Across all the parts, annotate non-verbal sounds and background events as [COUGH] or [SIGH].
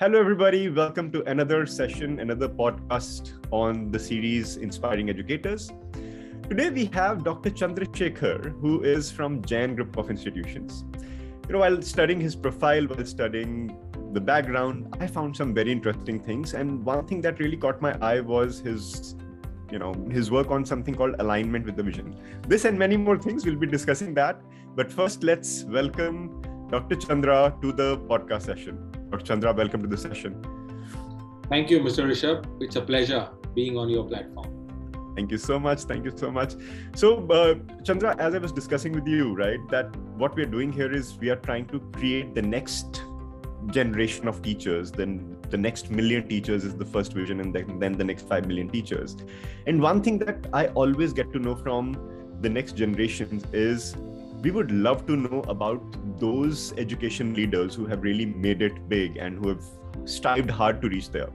Hello, everybody. Welcome to another session, another podcast on the series Inspiring Educators. Today, we have Dr. Chandrasekhar, who is from Jain Group of Institutions. You know, while studying his profile, while studying the background, I found some very interesting things. And one thing that really caught my eye was his you know his work on something called alignment with the vision this and many more things we'll be discussing that but first let's welcome dr chandra to the podcast session Dr. Chandra, welcome to the session. Thank you, Mr. Rishabh. It's a pleasure being on your platform. Thank you so much. Thank you so much. So, uh, Chandra, as I was discussing with you, right, that what we're doing here is we are trying to create the next generation of teachers. Then the next million teachers is the first vision, and then, then the next 5 million teachers. And one thing that I always get to know from the next generations is we would love to know about those education leaders who have really made it big and who have strived hard to reach there.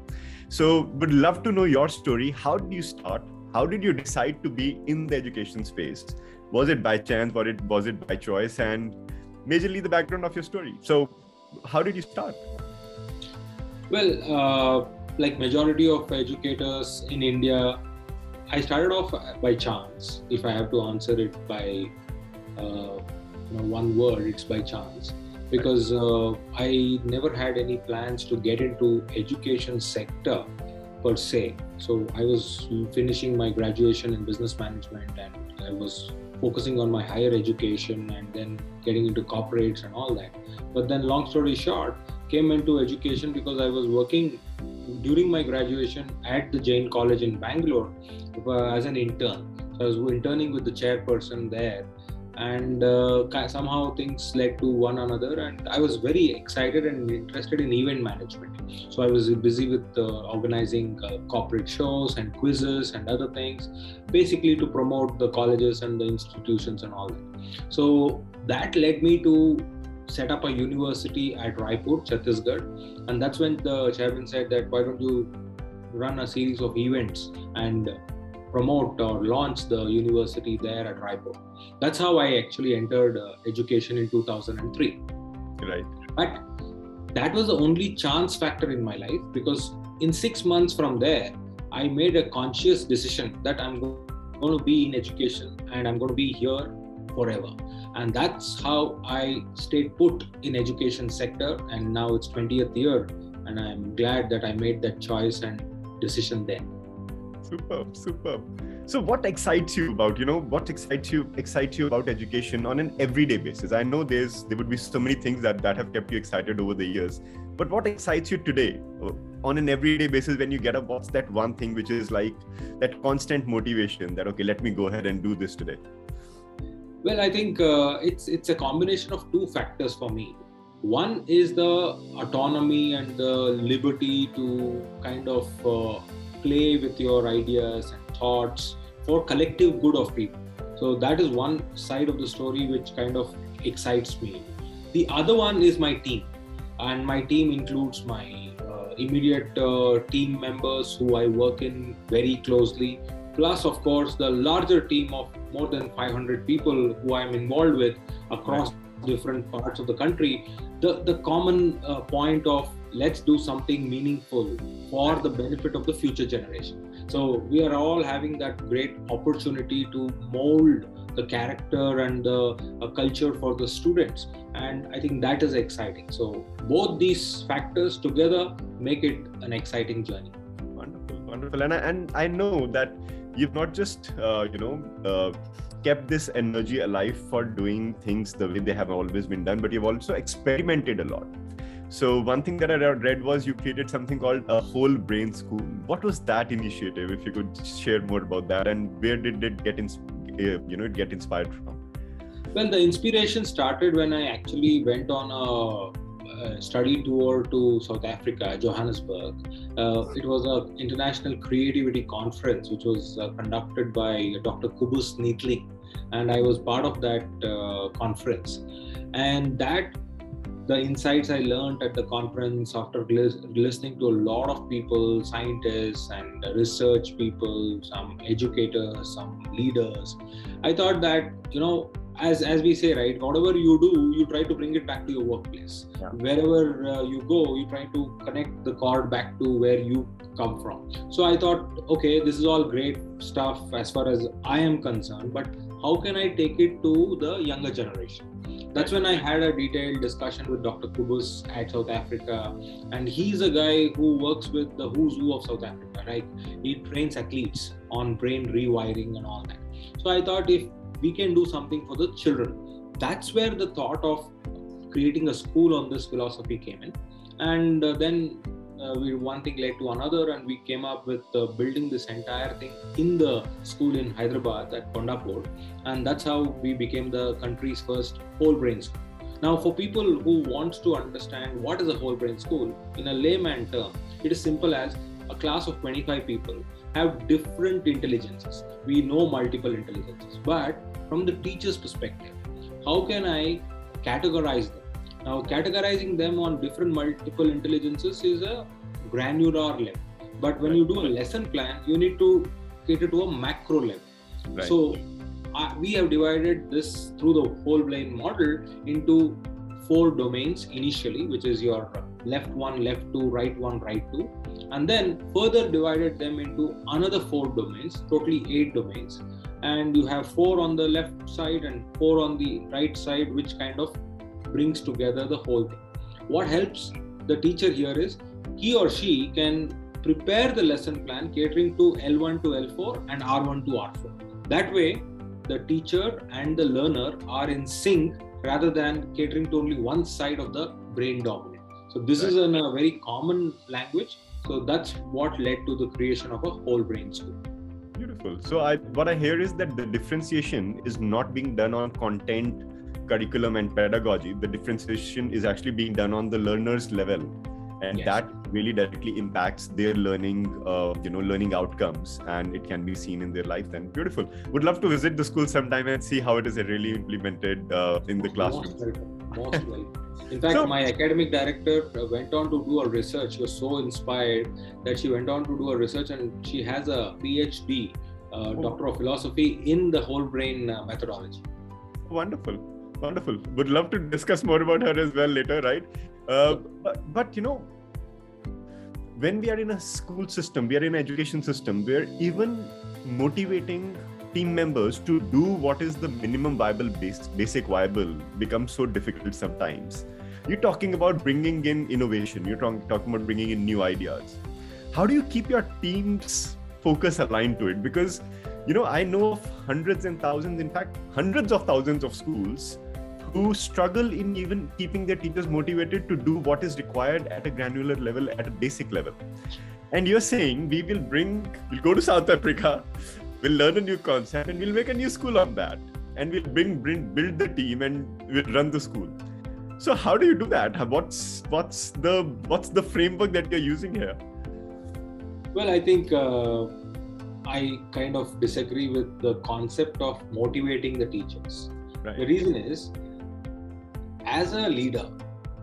So, would love to know your story. How did you start? How did you decide to be in the education space? Was it by chance? Was it was it by choice? And majorly the background of your story. So, how did you start? Well, uh, like majority of educators in India, I started off by chance. If I have to answer it by you know, one word, it's by chance. Because uh, I never had any plans to get into education sector per se. So I was finishing my graduation in business management and I was focusing on my higher education and then getting into corporates and all that. But then, long story short, came into education because I was working during my graduation at the Jain College in Bangalore uh, as an intern. So I was interning with the chairperson there and uh, somehow things led to one another and i was very excited and interested in event management. So i was busy with uh, organizing uh, corporate shows and quizzes and other things basically to promote the colleges and the institutions and all that. So that led me to set up a university at raipur chhattisgarh and that's when the chairman said that why don't you run a series of events and promote or launch the university there at Raipur. That's how I actually entered uh, education in 2003. Right. But that was the only chance factor in my life because in six months from there, I made a conscious decision that I'm going to be in education and I'm going to be here forever. And that's how I stayed put in education sector. And now it's 20th year, and I'm glad that I made that choice and decision then superb superb. So what excites you about you know what excites you excites you about education on an everyday basis? I know there's there would be so many things that that have kept you excited over the years but what excites you today uh, on an everyday basis when you get up? What's that one thing which is like that constant motivation that okay let me go ahead and do this today? Well i think uh, it's it's a combination of two factors for me. One is the autonomy and the liberty to kind of uh, play with your ideas and thoughts for collective good of people. So that is one side of the story which kind of excites me. The other one is my team, and my team includes my uh, immediate uh, team members who I work in very closely, plus, of course, the larger team of more than 500 people who I'm involved with across different parts of the country. The, the common uh, point of let's do something meaningful for the benefit of the future generation. So we are all having that great opportunity to mold the character and the uh, culture for the students, and I think that is exciting. So both these factors together make it an exciting journey. Wonderful, wonderful, and I, and I know that you've not just uh, you know. Uh, kept this energy alive for doing things the way they have always been done, but you've also experimented a lot so one thing that I read was you created something called a whole brain school. What was that initiative? If you could share more about that, and where did it get in, eh, you know get inspired from? Well, the inspiration started when I actually went on a, a study tour to South Africa, Johannesburg. Uh, it was an international creativity conference which was uh, conducted by Dr. Kobus Neethling, and I was part of that uh, conference. And that the insights I learned at the conference after listening to a lot of people, scientists and research people, some educators, some leaders, I thought that, you know, as as we say right whatever you do you try to bring it back to your workplace. Yeah. wherever uh, you go you try to connect the cord back to where you come from. So i thought okay this is all great stuff as far as i am concerned but how can i take it to the younger generation that's when i had a detailed discussion with dr kobus at south africa and he's a guy who works with the who's who of south africa right he trains athletes on brain rewiring and all that so i thought if we can do something for the children. That's where the thought of creating a school on this philosophy came in. And uh, then uh, we, one thing led to another, and we came up with uh, building this entire thing in the school in Hyderabad at Kondapur. And that's how we became the country's first whole brain school. Now, for people who want to understand what is a whole brain school, in a layman term, it is simple as a class of 25 people have different intelligences. We know multiple intelligences, but from the teacher's perspective, how can I categorize them? Now, categorizing them on different multiple intelligences is a granular level. But when you do a lesson plan, you need to cater to a macro level. Right. So, uh, we have divided this through the whole brain model into four domains initially, which is your left one, left two, right one, right two, and then further divided them into another four domains, totally eight domains. And you have four on the left side and four on the right side, which kind of brings together the whole thing. What helps the teacher here is he or she can prepare the lesson plan catering to L1 to L4 and R1 to R4. That way, the teacher and the learner are in sync rather than catering to only one side of the brain dominant. So this is in a very common language. So that's what led to the creation of a whole brain school. Beautiful. So I what I hear is that the differentiation is not being done on content, curriculum, and pedagogy. The differentiation is actually being done on the learner's level, and Yes. that really directly impacts their learning, uh, you know, learning outcomes, and it can be seen in their life. Then beautiful. Would love to visit the school sometime and see how it is really implemented uh, in the classroom. Most welcome. Most [LAUGHS] welcome. In fact, So- my academic director uh, went on to do a research. She was so inspired that she went on to do a research and she has a PhD, uh, Oh. Doctor of Philosophy in the whole brain uh, methodology. Wonderful, wonderful. Would love to discuss more about her as well later, right? Uh, but, but you know, when we are in a school system, we are in an education system where even motivating team members to do what is the minimum viable base, basic viable becomes so difficult sometimes. You're talking about bringing in innovation. You're talk, talking about bringing in new ideas. How do you keep your team's focus aligned to it? Because you know, I know of hundreds and thousands, in fact, hundreds of thousands of schools who struggle in even keeping their teachers motivated to do what is required at a granular level, at a basic level. And you're saying we will bring, we'll go to South Africa, we'll learn a new concept, and we'll make a new school on that, and we'll bring, bring build the team, and we'll run the school. So how do you do that? What's what's the what's the framework that you're using here? Well, I think uh, I kind of disagree with the concept of motivating the teachers. Right. The reason is, as a leader,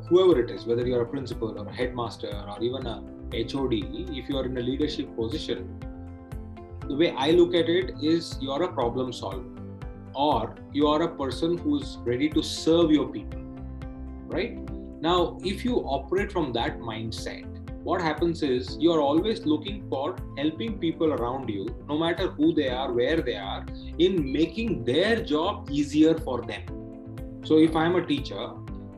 whoever it is, whether you're a principal or a headmaster or even a HOD, if you are in a leadership position, the way I look at it is you're a problem solver or you are a person who's ready to serve your people, right? Now, if you operate from that mindset, what happens is you're always looking for helping people around you, no matter who they are, where they are, in making their job easier for them. So, if I'm a teacher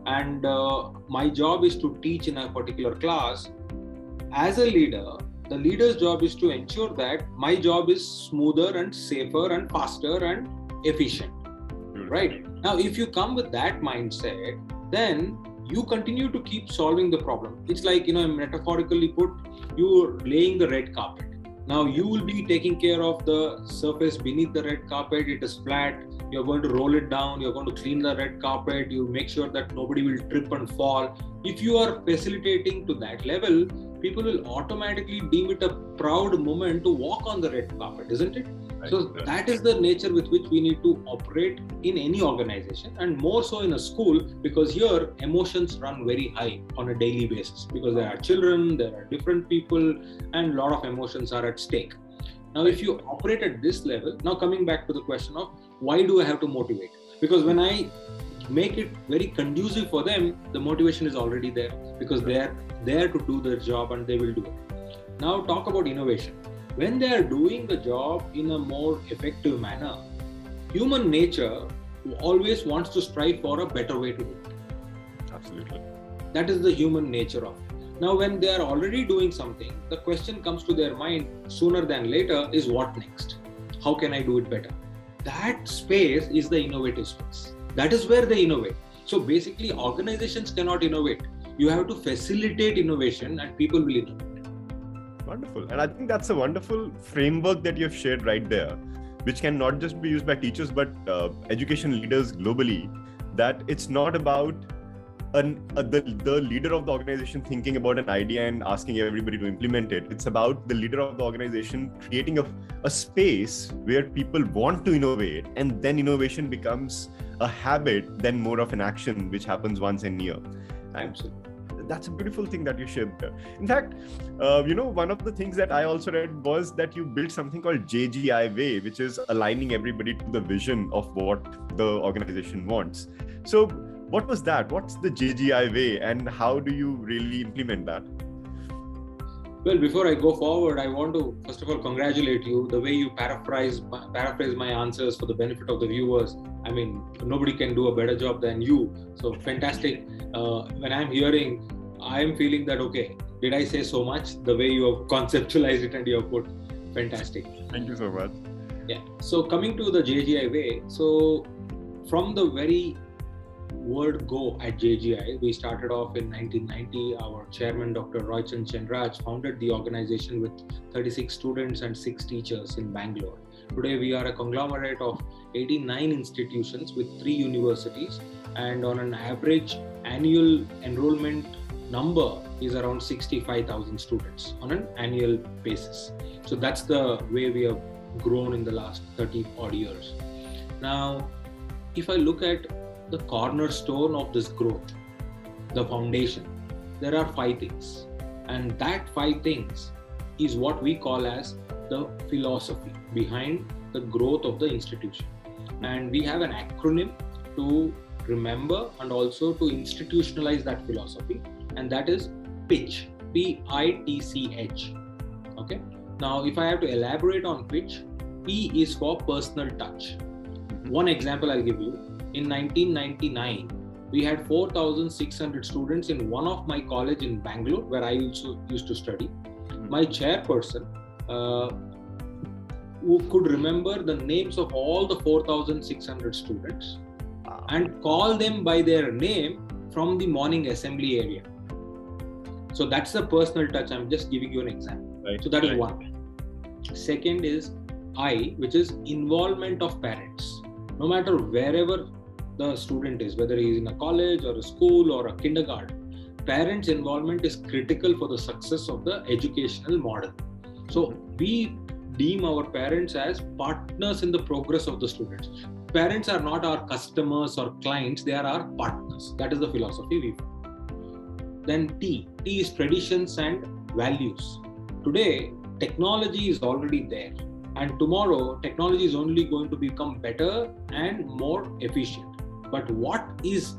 and uh, my job is to teach in a particular class, as a leader, the leader's job is to ensure that my job is smoother and safer and faster and efficient. Right. Now, if you come with that mindset, then you continue to keep solving the problem. It's like, you know, metaphorically put, you're laying the red carpet. Now, you will be taking care of the surface beneath the red carpet. It is flat. You're going to roll it down. You're going to clean the red carpet. You make sure that nobody will trip and fall. If you are facilitating to that level, people will automatically deem it a proud moment to walk on the red carpet, isn't it? So that is the nature with which we need to operate in any organization, and more so in a school because here emotions run very high on a daily basis because there are children, there are different people, and a lot of emotions are at stake. Now, if you operate at this level, now coming back to the question of why do I have to motivate? because when i make it very conducive for them the motivation is already there because they are there to do their job and they will do it. Now talk about innovation. When they are doing the job in a more effective manner human nature always wants to strive for a better way to do it. Absolutely. That is the human nature of it. Now when they are already doing something the question comes to their mind sooner than later is what next? How can i do it better that space is the innovative space. That is where they innovate. So basically organizations cannot innovate. You have to facilitate innovation and people will innovate. Wonderful. And i think that's a wonderful framework that you've shared right there which can not just be used by teachers but uh, education leaders globally that it's not about an, uh, the, the leader of the organization thinking about an idea and asking everybody to implement it. It's about the leader of the organization creating a, a space where people want to innovate, and then innovation becomes a habit, then more of an action, which happens once in a year. absolutely that's a beautiful thing that you shared there. In fact, uh, you know, one of the things that I also read was that you built something called JGI Way, which is aligning everybody to the vision of what the organization wants. So, what was that? What's the JGI Way, and how do you really implement that? Well, before I go forward, I want to first of all congratulate you. The way you paraphrase paraphrase my answers for the benefit of the viewers. I mean, nobody can do a better job than you. So fantastic. Uh, when I'm hearing, I am feeling that okay. Did I say so much? The way you have conceptualized it and you have put, fantastic. Thank you so much. Yeah. So coming to the JGI way. So from the very word go at JGI. We started off in 1990. Our chairman, Dr. Roychand Chenraj, founded the organization with 36 students and six teachers in Bangalore. Today, we are a conglomerate of 89 institutions with three universities, and on an average annual enrollment number is around 65,000 students on an annual basis. So that's the way we have grown in the last 30 odd years. Now, if I look at the cornerstone of this growth, the foundation, there are five things. And that five things is what we call as the philosophy behind the growth of the institution. And we have an acronym to remember and also to institutionalize that philosophy, and that is PITCH. P I T C H. Okay. Now, if I have to elaborate on PITCH, P is for personal touch. One example I'll give you in 1999 we had 4600 students in one of my college in bangalore where i also used to study hmm. my chairperson uh, who could remember the names of all the 4600 students wow. and call them by their name from the morning assembly area so that's the personal touch i'm just giving you an example right. so that right. is one second is i which is involvement of parents no matter wherever the student is, whether he is in a college or a school or a kindergarten. Parents' involvement is critical for the success of the educational model. So we deem our parents as partners in the progress of the students. Parents are not our customers or clients, they are our partners. That is the philosophy we follow. Then T. T is traditions and values. Today, technology is already there. And tomorrow, technology is only going to become better and more efficient but what is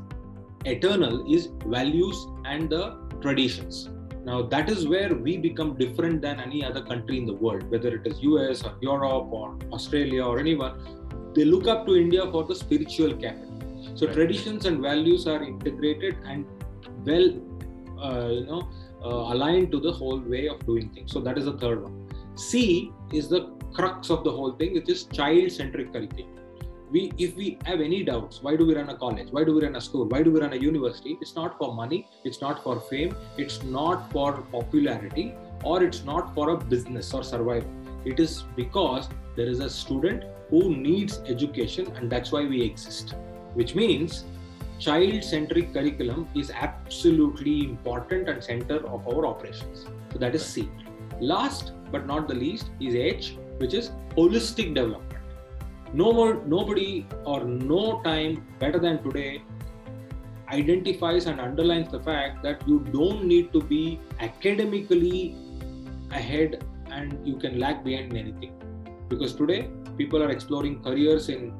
eternal is values and the traditions. Now that is where we become different than any other country in the world whether it is us or europe or australia or anyone. They look up to india for the spiritual capital. So right. traditions and values are integrated and well uh, you know uh, aligned to the whole way of doing things. So that is the third one. C is the crux of the whole thing which is child centric curriculum we if we have any doubts why do we run a college? Why do we run a school? Why do we run a university? It's not for money it's not for fame it's not for popularity or it's not for a business or survival. It is because there is a student who needs education and that's why we exist. Which means child centric curriculum is absolutely important and center of our operations. So that is c. Last but not the least is h which is holistic development no more nobody or no time better than today identifies and underlines the fact that you don't need to be academically ahead and you can lag behind in anything because today people are exploring careers in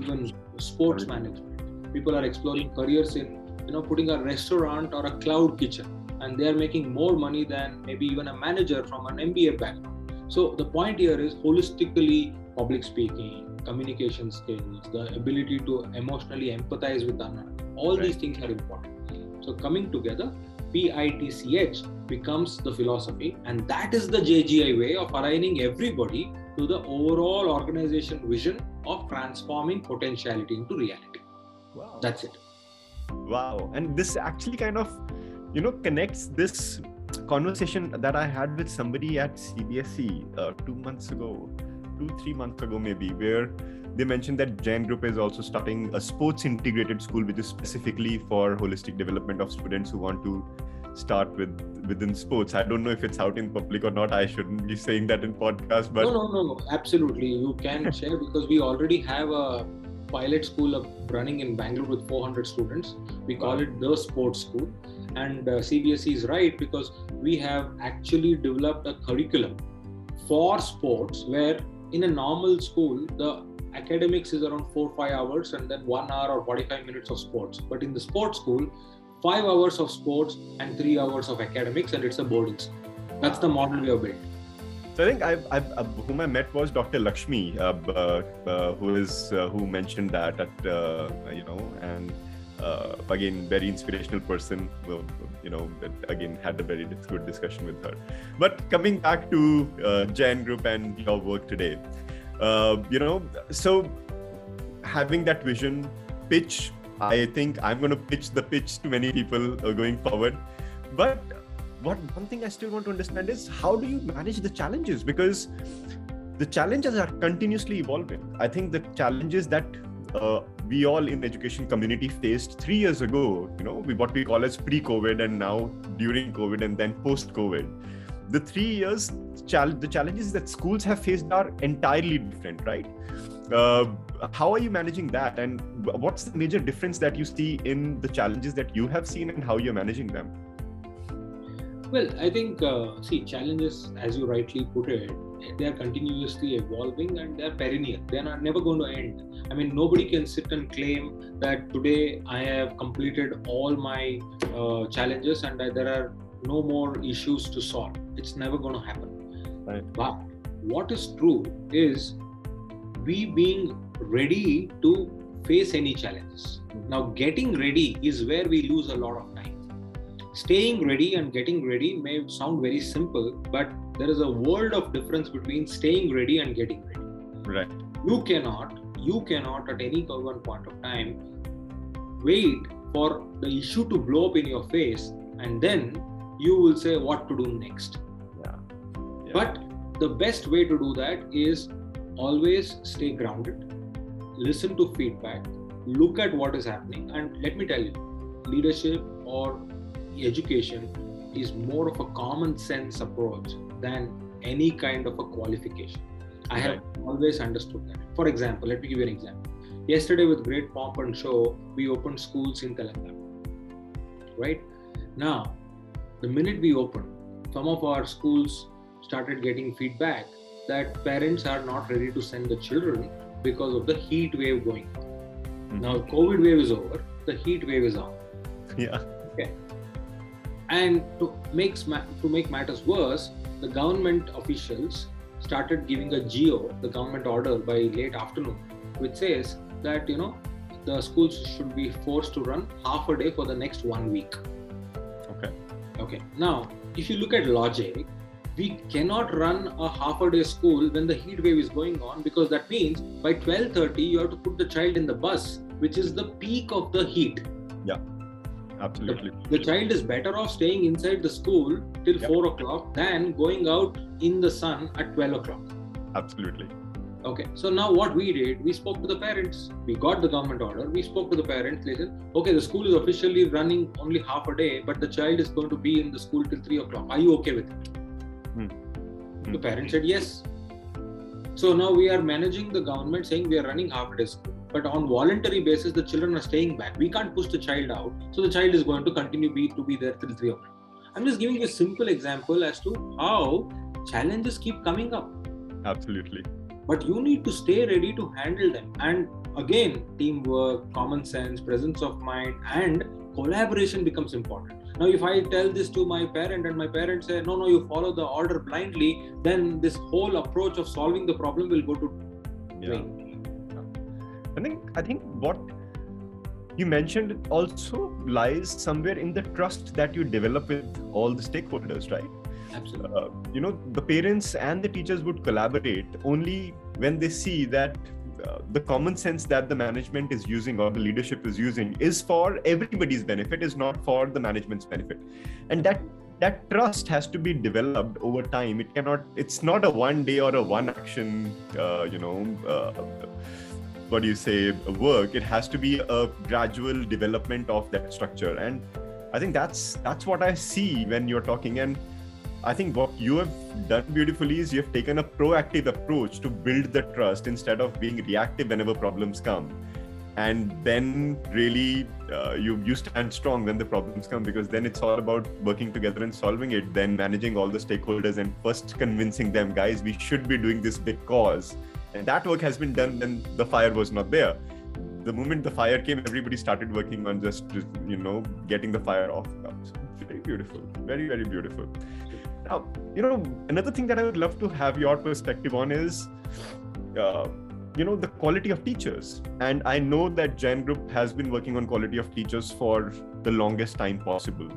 even sports management. People are exploring careers in you know putting a restaurant or a cloud kitchen, and they are making more money than maybe even a manager from an MBA background. So the point here is holistically public speaking, communication skills, the ability to emotionally empathize with another. All right. these things are important. So coming together, PITCH becomes the philosophy, and that is the JGI way of aligning everybody to the overall organization vision of transforming potentiality into reality. Wow. That's it. Wow. And this actually kind of, you know, connects this conversation that I had with somebody at CBSE uh, two months ago, two, three months ago, maybe, where they mentioned that Jain Group is also starting a sports integrated school, which is specifically for holistic development of students who want to start with within sports. I don't know if it's out in public or not. I shouldn't be saying that in podcast, but no, no, no, no. Absolutely, you can [LAUGHS] share because we already have a pilot school running in Bangalore with 400 students. We call it the sports school, and uh, CBSE is right because we have actually developed a curriculum for sports where in a normal school the academics is around four five hours and then one hour or 45 minutes of sports but in the sports school five hours of sports and three hours of academics, and it's a boarding school. That's the model we have built. So I think I've, I've, uh, whom I met was Dr. Lakshmi, uh, uh, who is uh, who mentioned that at uh, you know, and again very inspirational person. you know, again had a very good discussion with her. But coming back to Jain Group and your work today, you know, so having that vision, pitch I think I'm going to pitch the pitch to many people uh, going forward. But what one thing I still want to understand is how do you manage the challenges? Because the challenges are continuously evolving. I think the challenges that uh, we all in the education community faced three years ago, you know, what we call as pre-COVID and now during COVID and then post-COVID. The three years, the challenges that schools have faced are entirely different, right? Uh, how are you managing that and what's the major difference that you see in the challenges that you have seen and how you're managing them well i think uh, see challenges as you rightly put it they are continuously evolving and they are perennial they are never going to end i mean nobody can sit and claim that today i have completed all my uh, challenges and there are no more issues to solve it's never going to happen right. but what is true is we being ready to face any challenges. Now, getting ready is where we lose a lot of time. Staying ready and getting ready may sound very simple, but there is a world of difference between staying ready and getting ready. Right. You cannot, you cannot at any given point of time wait for the issue to blow up in your face and then you will say what to do next. Yeah. yeah. But the best way to do that is always stay grounded listen to feedback, look at what is happening, and let me tell you, leadership or education is more of a common sense approach than any kind of a qualification. I have always understood that. For example, let me give you an example. Yesterday, with great pomp and show, we opened schools in Telangana. Right now, the minute we opened, some of our schools started getting feedback that parents are not ready to send the children because of the heat wave going on. Mm-hmm. Now, COVID wave is over, the heat wave is on. Yeah. Okay. And to make to make matters worse, the government officials started giving a GO, the government order by late afternoon, which says that you know the schools should be forced to run half a day for the next one week. Okay. Okay. Now, if you look at logic, we cannot run a half a day school when the heat wave is going on because that means by 12.30 you have to put the child in the bus which is the peak of the heat yeah absolutely. The, the child is better off staying inside the school till yep. 4 o'clock than going out in the sun at 12 o'clock. Absolutely. Okay so now what we did we spoke to the parents. We got the government order. We spoke to the parents. They said okay the school is officially running only half a day but the child is going to be in the school till 3 o'clock. Are you okay with it? Hmm. The parents said yes. So now we are managing the government saying we are running half day school. But on voluntary basis, the children are staying back. We can't push the child out. So the child is going to continue be, to be there till 3 o'clock. I'm just giving you a simple example as to how challenges keep coming up. Absolutely. But you need to stay ready to handle them. And again, teamwork, common sense, presence of mind, and collaboration becomes important. Now, if I tell this to my parent and my parents say, no, no, you follow the order blindly, then this whole approach of solving the problem will go to yeah. I think I think what you mentioned also lies somewhere in the trust that you develop with all the stakeholders, right? Absolutely. Uh, you know, the parents and the teachers would collaborate only when they see that uh, the common sense that the management is using or the leadership is using is for everybody's benefit is not for the management's benefit and that that trust has to be developed over time it cannot it's not a one day or a one action uh, you know uh, what do you say work it has to be a gradual development of that structure and i think that's that's what i see when you're talking and I think what you have done beautifully is you have taken a proactive approach to build the trust instead of being reactive whenever problems come. And then really uh, you you stand strong when the problems come because then it's all about working together and solving it. Then managing all the stakeholders and first convincing them, guys, we should be doing this because, and that work has been done when the fire was not there. The moment the fire came, everybody started working on just you know getting the fire off. So very beautiful, very very beautiful. Now, you know, another thing that I would love to have your perspective on is, uh, you know, the quality of teachers. And I know that Jain Group has been working on quality of teachers for the longest time possible.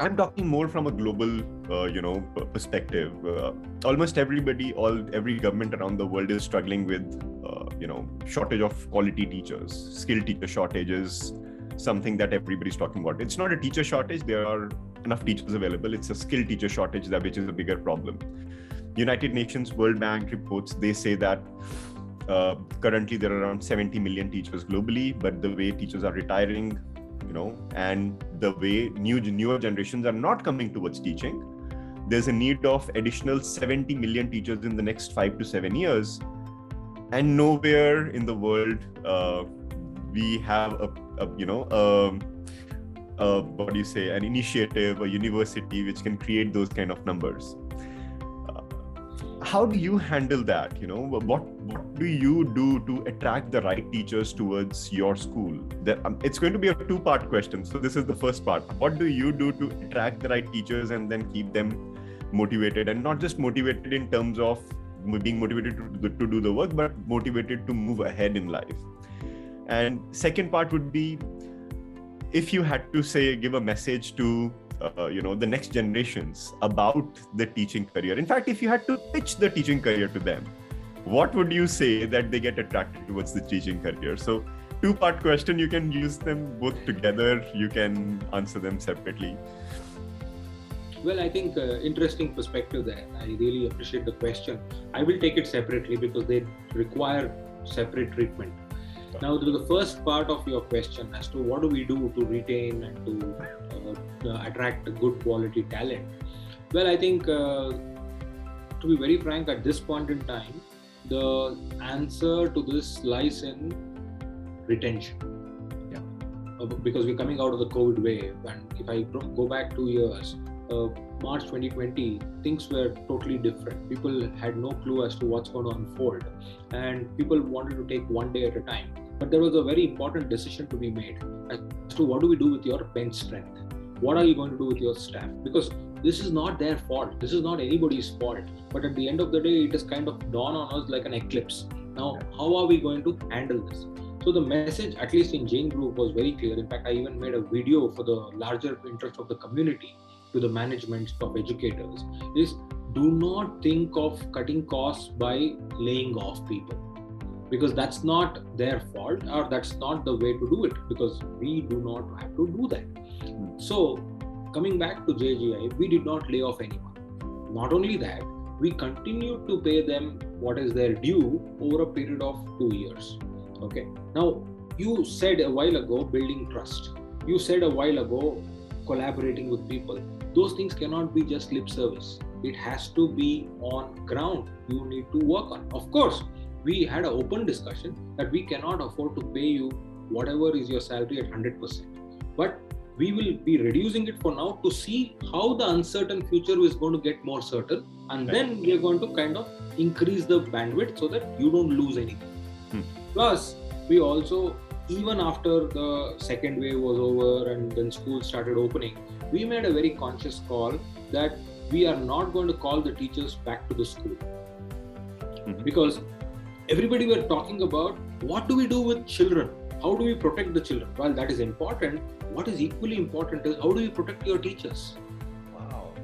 I'm talking more from a global, uh, you know, perspective. Uh, almost everybody, all every government around the world is struggling with, uh, you know, shortage of quality teachers, skilled teacher shortages, something that everybody's talking about. It's not a teacher shortage. There are enough teachers available. It's a skilled teacher shortage that which is a bigger problem. United Nations World Bank reports they say that uh, currently there are around 70 million teachers globally, but the way teachers are retiring, you know, and the way new newer generations are not coming towards teaching, there's a need of additional 70 million teachers in the next five to seven years, and nowhere in the world uh, we have a, a you know. Uh, what do you say an initiative a university which can create those kind of numbers how do you handle that you know? What what do you do to attract the right teachers towards your school? That, um, it's going to be a two part question so this is the first part. What do you do to attract the right teachers and then keep them motivated? And not just motivated in terms of being motivated to, to do the work but motivated to move ahead in life. And second part would be if you had to say give a message to uh, you know the next generations about the teaching career. In fact if you had to pitch the teaching career to them what would you say that they get attracted towards the teaching career? So two part question. You can use them both together. You can answer them separately. Well i think uh, interesting perspective there. I really appreciate the question. I will take it separately because they require separate treatment now, to the first part of your question as to what do we do to retain and to uh, uh, attract good quality talent. Well, I think uh, to be very frank, at this point in time, the answer to this lies in retention. Yeah. Uh, because we're coming out of the COVID wave, and if I go back two years, uh, March 2020, things were totally different. People had no clue as to what's going to unfold, and people wanted to take one day at a time. But there was a very important decision to be made as to what do we do with your bench strength? What are you going to do with your staff? Because this is not their fault. This is not anybody's fault. But at the end of the day, it is kind of dawn on us like an eclipse. Now, how are we going to handle this? So the message, at least in Jain Group, was very clear. In fact, I even made a video for the larger interest of the community to the management of educators is do not think of cutting costs by laying off people because that's not their fault or that's not the way to do it because we do not have to do that. So coming back to jgi we did not lay off anyone. Not only that we continued to pay them what is their due over a period of 2 years. Okay. Now you said a while ago building trust. You said a while ago collaborating with people. Those things cannot be just lip service. It has to be on ground. You need to work on. Of course we had an open discussion that we cannot afford to pay you whatever is your salary at 100% but we will be reducing it for now to see how the uncertain future is going to get more certain and right. then we are going to kind of increase the bandwidth so that you don't lose anything hmm. Plus, we also, even after the second wave was over and then schools started opening, we made a very conscious call that we are not going to call the teachers back to the school. Mm-hmm. Because everybody were talking about what do we do with children? How do we protect the children? While that is important, what is equally important is how do you protect your teachers? Wow.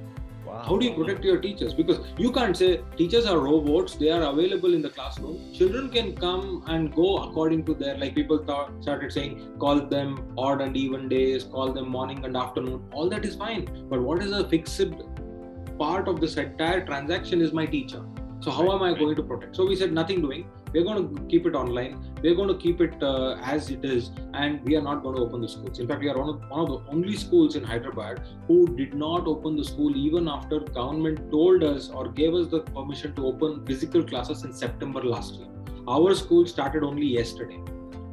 How do you protect your teachers? Because you can't say teachers are robots, they are available in the classroom. Children can come and go according to their, like people thought, started saying, call them odd and even days, call them morning and afternoon. All that is fine. But what is a fixed part of this entire transaction is my teacher. So how am I going to protect? So we said nothing doing. We're going to keep it online. We're going to keep it uh, as it is and we are not going to open the schools. In fact we are one of, one of the only schools in hyderabad who did not open the school even after government told us or gave us the permission to open physical classes in september last year. Our school started only yesterday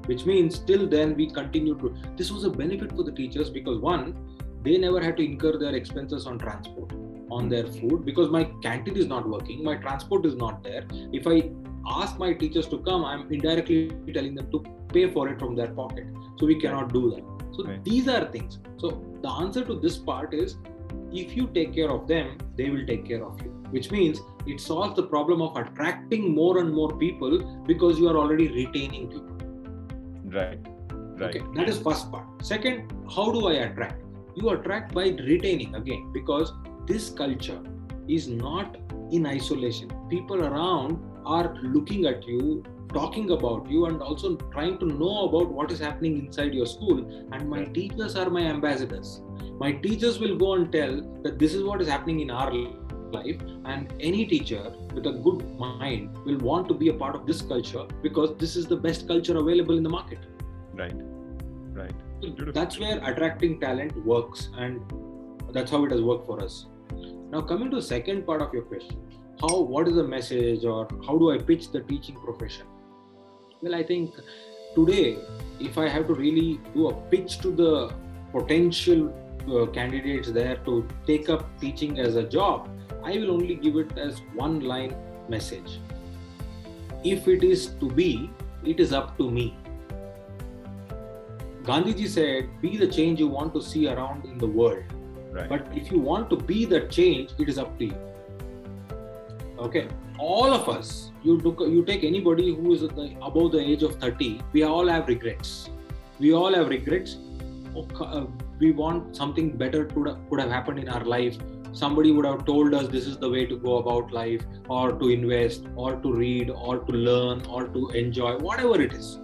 which means till then we continued to this was a benefit for the teachers because one they never had to incur their expenses on transport on their food because my canteen is not working my transport is not there if i ask my teachers to come, I'm indirectly telling them to pay for it from their pocket. So we cannot do that. So right. these are things. So the answer to this part is if you take care of them, they will take care of you. Which means it solves the problem of attracting more and more people because you are already retaining people. Right. Right. Okay. That is first part. Second, how do I attract? You attract by retaining again because this culture is not in isolation. People around are looking at you talking about you and also trying to know about what is happening inside your school. And my teachers are my ambassadors. My teachers will go and tell that this is what is happening in our life and any teacher with a good mind will want to be a part of this culture because this is the best culture available in the market. Right. Right. Beautiful. that's where attracting talent works and that's how it has worked for us now coming to the second part of your question how what is the message or how do i pitch the teaching profession? Well i think today if i have to really do a pitch to the potential uh, candidates there to take up teaching as a job i will only give it as one line message. If it is to be it is up to me. Gandhiji said be the change you want to see around in the world right. but if you want to be the change it is up to you. Okay? All of us you look you take anybody who is the, above the age of 30 we all have regrets. We all have regrets. Uh, we want something better could could have happened in our life. Somebody would have told us this is the way to go about life or to invest or to read or to learn or to enjoy whatever it is.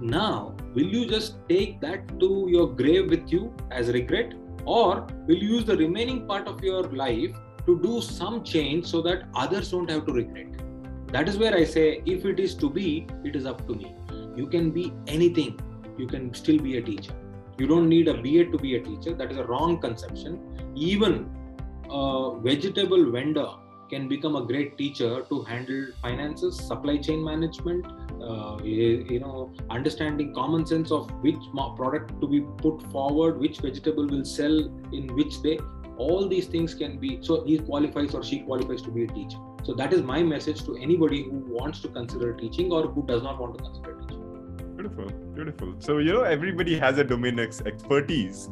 Now will you just take that to your grave with you as regret or will you use the remaining part of your life to do some change so that others don't have to regret. That is where I say, if it is to be, it is up to me. You can be anything, you can still be a teacher. You don't need a BA to be a teacher. That is a wrong conception. Even a vegetable vendor can become a great teacher to handle finances, supply chain management, uh, you know, understanding common sense of which product to be put forward, which vegetable will sell in which day. All these things can be so he qualifies or she qualifies to be a teacher. So that is my message to anybody who wants to consider teaching or who does not want to consider teaching. Beautiful beautiful. So you know everybody has a domain ex- expertise.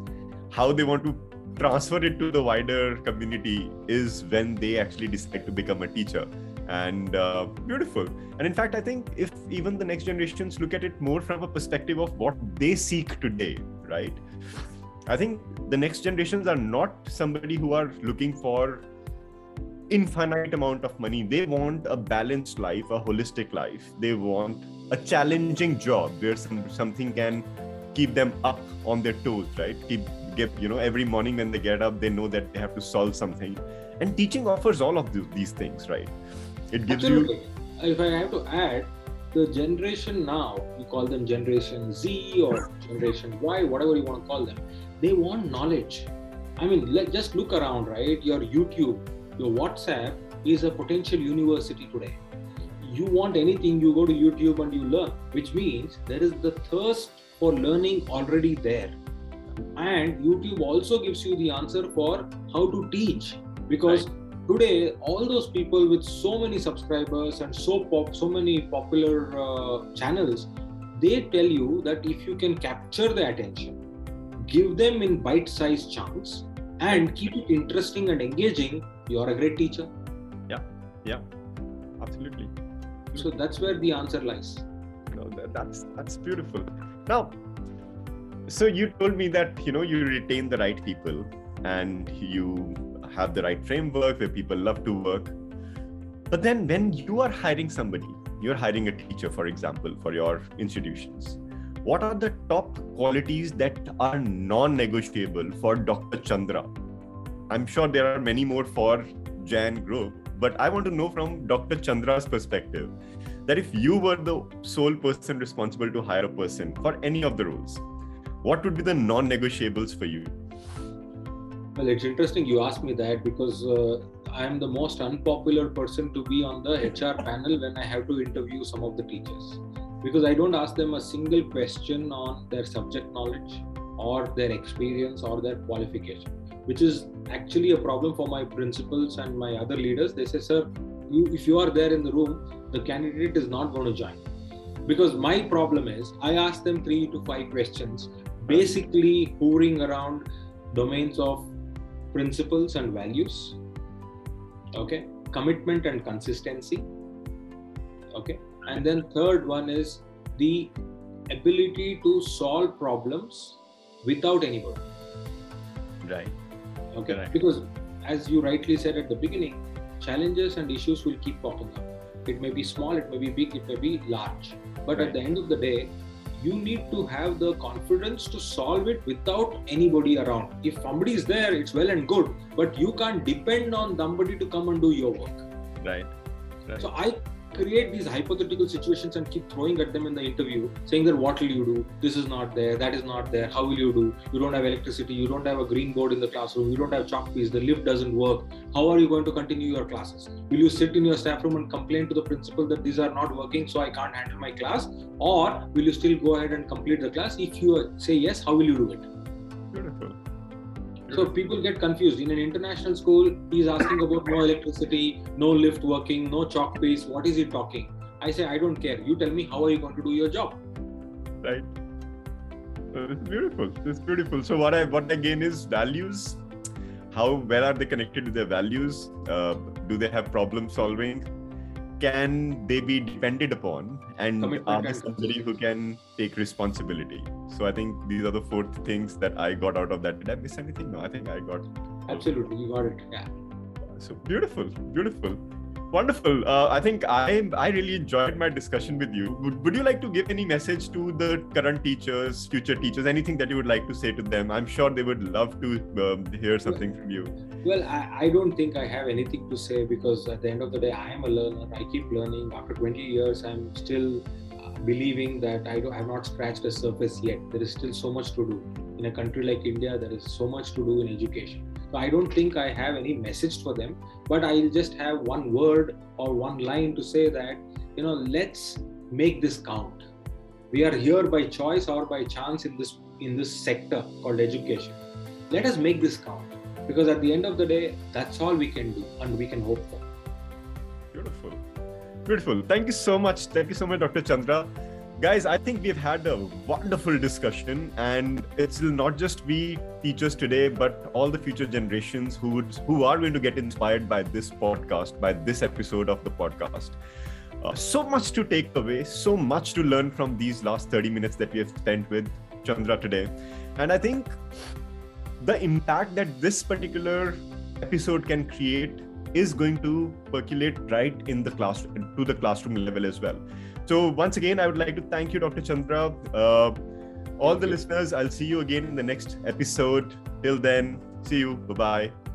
How they want to transfer it to the wider community is when they actually decide to become a teacher and uh, beautiful and in fact i think if even the next generations look at it more from a perspective of what they seek today right I think the next generations are not somebody who are looking for infinite amount of money. They want a balanced life, a holistic life. They want a challenging job where some, something can keep them up on their toes, right? Keep get you know every morning when they get up, they know that they have to solve something. And teaching offers all of these things, right? It gives Absolutely. you. If I have to add, the generation now, you call them Generation Z or [LAUGHS] Generation Y, whatever you want to call them they want knowledge i mean let, just look around right your youtube your whatsapp is a potential university today you want anything you go to youtube and you learn which means there is the thirst for learning already there and youtube also gives you the answer for how to teach. Because right. today all those people with so many subscribers and so pop so many popular uh, channels they tell you that if you can capture the attention give them in bite-sized chunks and keep it interesting and engaging you are a great teacher. Yeah. Yeah. Absolutely. So that's where the answer lies. No, that's that's beautiful. Now so you told me that you know you retain the right people and you have the right framework where people love to work. But then when you are hiring somebody you're hiring a teacher for example for your institutions what are the top qualities that are non-negotiable for dr chandra? I'm sure there are many more for Jain group but i want to know from dr chandra's perspective that if you were the sole person responsible to hire a person for any of the roles what would be the non-negotiables for you well, it's interesting you asked me that because uh, I am the most unpopular person to be on the HR [LAUGHS] panel when I have to interview some of the teachers because I don't ask them a single question on their subject knowledge or their experience or their qualification, which is actually a problem for my principals and my other leaders. They say, Sir, you, if you are there in the room, the candidate is not going to join. Because my problem is, I ask them three to five questions, basically hovering around domains of principles and values okay? Commitment and consistency okay? And then third one is the ability to solve problems without anybody right. Okay? Right. because as you rightly said at the beginning challenges and issues will keep popping up. It may be small it may be big it may be large but right. at the end of the day you need to have the confidence to solve it without anybody around. If somebody is there, it's well and good, but you can't depend on somebody to come and do your work. Right. right. So I create these hypothetical situations and keep throwing at them in the interview, saying that what will you do? This is not there, that is not there. How will you do? You don't have electricity, you don't have a green board in the classroom, you don't have chalk piece, the lift doesn't work. How are you going to continue your classes? Will you sit in your staff room and complain to the principal that these are not working, so I can't handle my class? Or will you still go ahead and complete the class? If you say yes, how will you do it? Beautiful. So people get confused. In an international school, he's asking about no electricity, no lift working, no chalk piece. What is he talking? I say, I don't care. You tell me how are you going to do your job? Right. It's beautiful. It's beautiful. So what I what again is values. How well are they connected to their values? Uh, do they have problem solving? can they be depended upon and are they somebody who can take responsibility so i think these are the four things that i got out of that did i miss anything no i think i got absolutely you got it yeah so beautiful beautiful Wonderful. Uh, I think I I really enjoyed my discussion with you. Would, would you like to give any message to the current teachers, future teachers, anything that you would like to say to them? I'm sure they would love to um, hear something well, from you. Well, I, I don't think I have anything to say because at the end of the day, I am a learner. I keep learning. After 20 years, I'm still believing that I, I have not scratched the surface yet. There is still so much to do. In a country like India, there is so much to do in education so I don't think I have any message for them, but I'll just have one word or one line to say that, you know, let's make this count. We are here by choice or by chance in this in this sector called education. Let us make this count. Because at the end of the day, that's all we can do and we can hope for. Beautiful. Beautiful. Thank you so much. Thank you so much, Dr. Chandra guys i think we've had a wonderful discussion and it will not just be teachers today but all the future generations who would who are going to get inspired by this podcast by this episode of the podcast uh, so much to take away so much to learn from these last 30 minutes that we have spent with chandra today and i think the impact that this particular episode can create is going to percolate right in the class to the classroom level as well so once again, I would like to thank you, Dr. Chandra. Uh, all thank the you. listeners, I'll see you again in the next episode. Till then, see you. Bye bye.